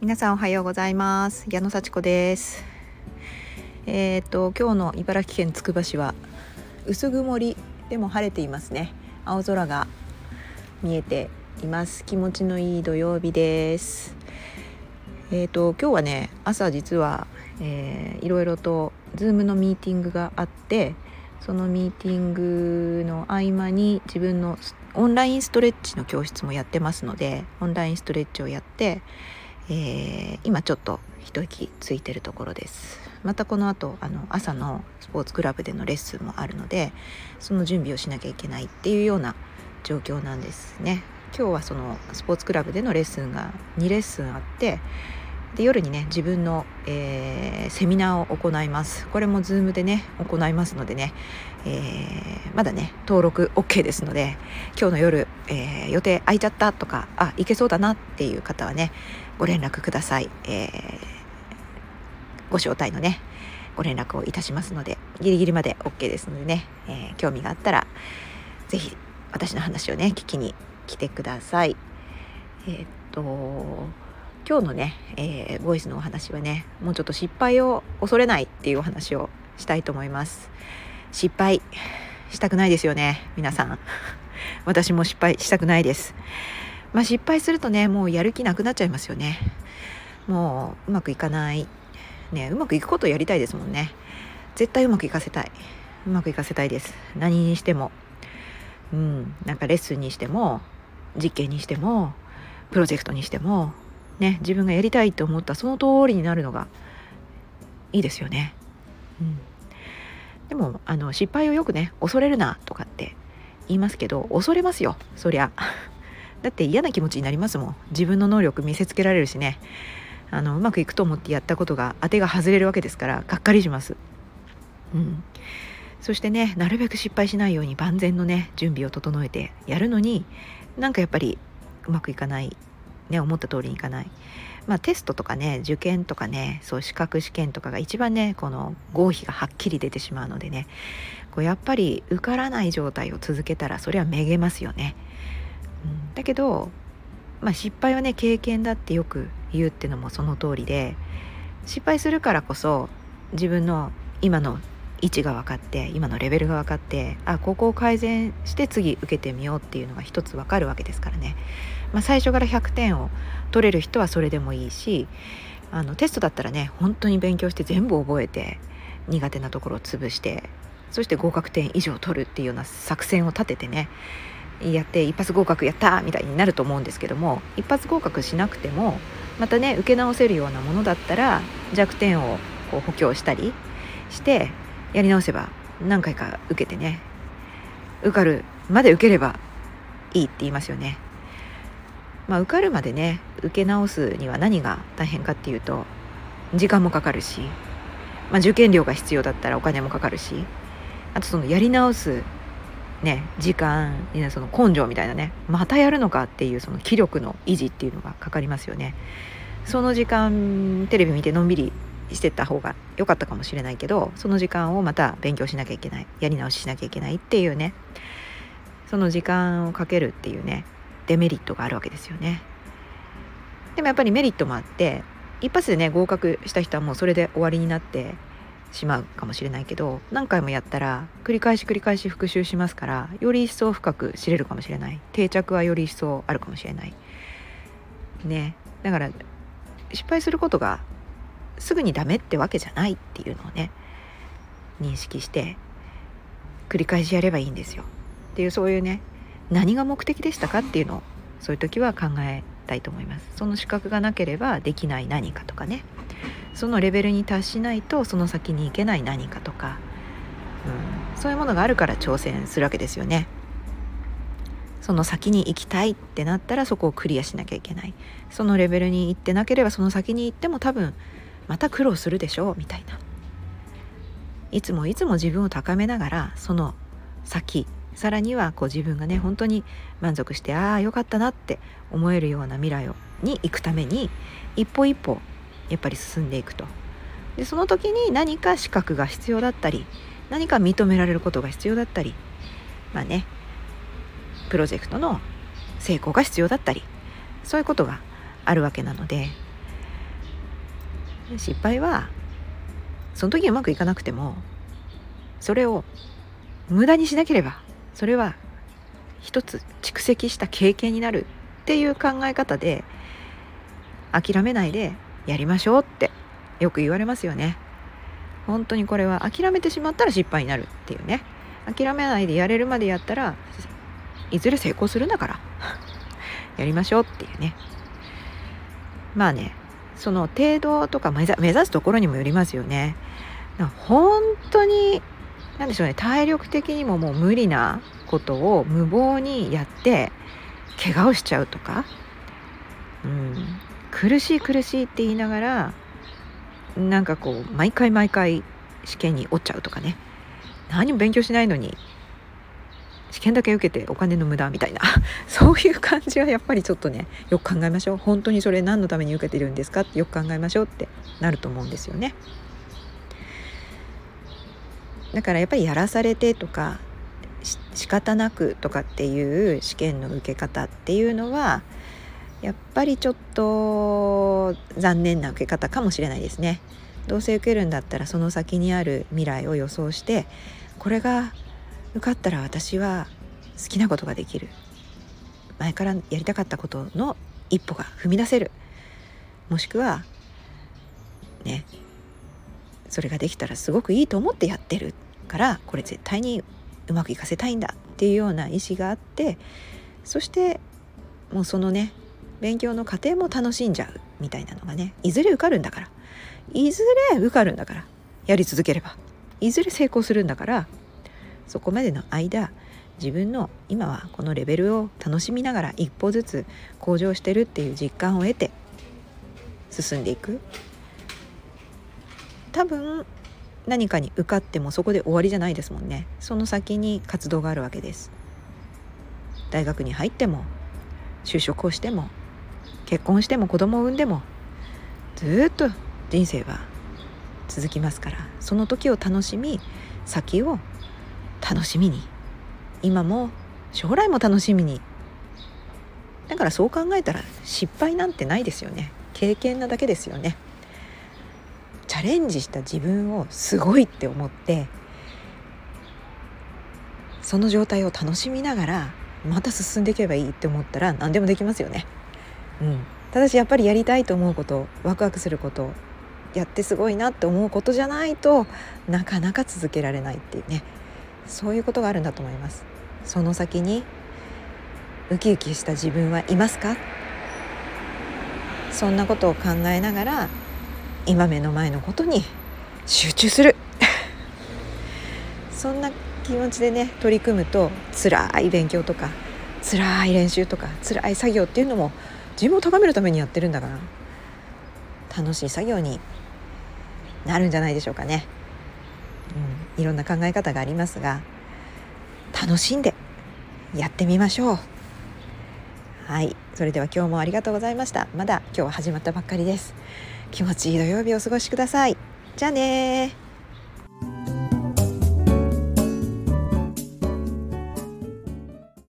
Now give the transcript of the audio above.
皆さんおはようございます。矢野幸子です。えっ、と今日の茨城県つくば市は薄曇りでも晴れていますね。青空が見えています。気持ちのいい土曜日です。えっ、と今日はね朝実は、えー、いろいろと Zoom のミーティングがあってそのミーティングの合間に自分のオンラインストレッチの教室もやってますのでオンラインストレッチをやってえー、今ちょっと一息ついてるところです。またこの後あの朝のスポーツクラブでのレッスンもあるのでその準備をしなきゃいけないっていうような状況なんですね。今日はそのスポーツクラブでのレッスンが2レッスンあってで夜にね自分の、えー、セミナーを行います。これも Zoom でね行いますのでね、えー、まだね登録 OK ですので今日の夜、えー、予定空いちゃったとかあ行けそうだなっていう方はねご連絡ください、え、ご招待のねご連絡をいたしますのでギリギリまで OK ですのでね、え、興味があったら是非私の話をね聞きに来てください。え、っと今日のね、えー、ボイスのお話はねもうちょっと失敗を恐れないっていうお話をしたいと思います。失敗したくないですよね皆さん。私も失敗したくないです。まあ、失敗するとねもうやる気なくなっちゃいますよね。もううまくいかない。ねうまくいくことをやりたいですもんね。絶対うまくいかせたい。うまくいかせたいです。何にしても。うんなんかレッスンにしても実験にしてもプロジェクトにしてもね自分がやりたいと思ったその通りになるのがいいですよね。うん。でもあの失敗をよくね恐れるなとかって言いますけど恐れますよそりゃ。だって嫌な気持ちになりますもん。自分の能力見せつけられるしね。あのうまくいくと思ってやったことが当てが外れるわけですからがっかりします。うん、そしてねなるべく失敗しないように万全のね準備を整えてやるのになんかやっぱりうまくいかない、ね、思った通りにいかない。まあ、テストとかね受験とかねそう資格試験とかが一番ねこの合否がはっきり出てしまうのでねこうやっぱり受からない状態を続けたらそれはめげますよね。うん、だけど、まあ、失敗はね経験だってよく言うっていうのもその通りで失敗するからこそ自分の今の位置が分かって今のレベルが分かってあここを改善して次受けてみようっていうのが一つ分かるわけですからね、まあ、最初から100点を取れる人はそれでもいいしあのテストだったらね本当に勉強して全部覚えて苦手なところを潰してそして合格点以上取るっていうような作戦を立ててねやって一発合格やったみたいになると思うんですけども一発合格しなくてもまたね受け直せるようなものだったら弱点をこう補強したりしてやり直せば何回か受けてね受かるまで受ければいいって言いますよね。まあ、受かるまでね受け直すには何が大変かっていうと時間もかかるし、まあ、受験料が必要だったらお金もかかるしあとそのやり直すね時間その根性みたいなねまたやるのかっていうその気力の維持っていうのがかかりますよね。その時間テレビ見てのんびりしてた方が良かったかもしれないけどその時間をまた勉強しなきゃいけないやり直ししなきゃいけないっていうねその時間をかけるっていうねデメリットがあるわけですよね。でもやっぱりメリットもあって一発でね合格した人はもうそれで終わりになってしまうかもしれないけど何回もやったら繰り返し繰り返し復習しますからより一層深く知れるかもしれない。定着はより一層あるかもしれない。ね。だから失敗することがすぐにダメってわけじゃないっていうのをね認識して繰り返しやればいいんですよ。っていうそういうね何が目的でしたかっていうのをそういう時は考えたいと思います。その資格がなければできない何かとかね。そのレベルに達しないとその先に行けない何かとか、うん、そういうものがあるから挑戦するわけですよね。その先に行きたいってなったらそこをクリアしなきゃいけない。そのレベルに行ってなければその先に行っても多分また苦労するでしょうみたいな。いつもいつも自分を高めながらその先さらにはこう自分がね本当に満足してああよかったなって思えるような未来をに行くために一歩一歩やっぱり進んでいくと。でその時に何か資格が必要だったり何か認められることが必要だったりまあねプロジェクトの成功が必要だったりそういうことがあるわけなので失敗はその時うまくいかなくてもそれを無駄にしなければそれは一つ蓄積した経験になるっていう考え方で諦めないでやりましょうってよく言われますよね。本当にこれは諦めてしまったら失敗になるっていうね。諦めないでやれるまでやったらいずれ成功するんだから。やりましょうっていうね。まあねその程度とか目指すところにもよりますよね。本当に何でしょうね。体力的にももう無理なことを無謀にやって怪我をしちゃうとか、うん、苦しい苦しいって言いながらなんかこう毎回毎回試験に落ちちゃうとかね。何も勉強しないのに試験だけ受けてお金の無駄みたいな。そういう感じはやっぱりちょっとねよく考えましょう。本当にそれ何のために受けてるんですかってよく考えましょうってなると思うんですよね。だからやっぱりやらされてとか仕方なくとかっていう試験の受け方っていうのはやっぱりちょっと残念な受け方かもしれないですね。どうせ受けるんだったらその先にある未来を予想してこれが受かったら私は好きなことができる前からやりたかったことの一歩が踏み出せるもしくはねそれができたらすごくいいと思ってやってるからこれ絶対にうまくいかせたいんだっていうような意思があってそしてもうそのね勉強の過程も楽しんじゃうみたいなのがねいずれ受かるんだからいずれ受かるんだからやり続ければいずれ成功するんだからそこまでの間自分の今はこのレベルを楽しみながら一歩ずつ向上してるっていう実感を得て進んでいく。多分何かに受かってもそこで終わりじゃないですもんね。その先に活動があるわけです。大学に入っても就職をしても結婚しても子供を産んでもずっと人生は続きますから。その時を楽しみ先を楽しみに。今も将来も楽しみに。だからそう考えたら失敗なんてないですよね。経験なだけですよね。チャレンジした自分をすごいって思ってその状態を楽しみながらまた進んでいけばいいって思ったら何でもできますよね。うん、ただしやっぱりやりたいと思うことワクワクすることやってすごいなって思うことじゃないとなかなか続けられないっていうね。そういうことがあるんだと思います。その先にウキウキした自分はいますか？そんなことを考えながら今目の前のことに集中する そんな気持ちでね取り組むと辛い勉強とか辛い練習とか辛い作業っていうのも自分を高めるためにやってるんだから楽しい作業になるんじゃないでしょうかね。うん、いろんな考え方がありますが楽しんでやってみましょう。はいそれでは今日もありがとうございましたまだ今日は始まったばっかりです気持ちいい土曜日をお過ごしください。じゃあね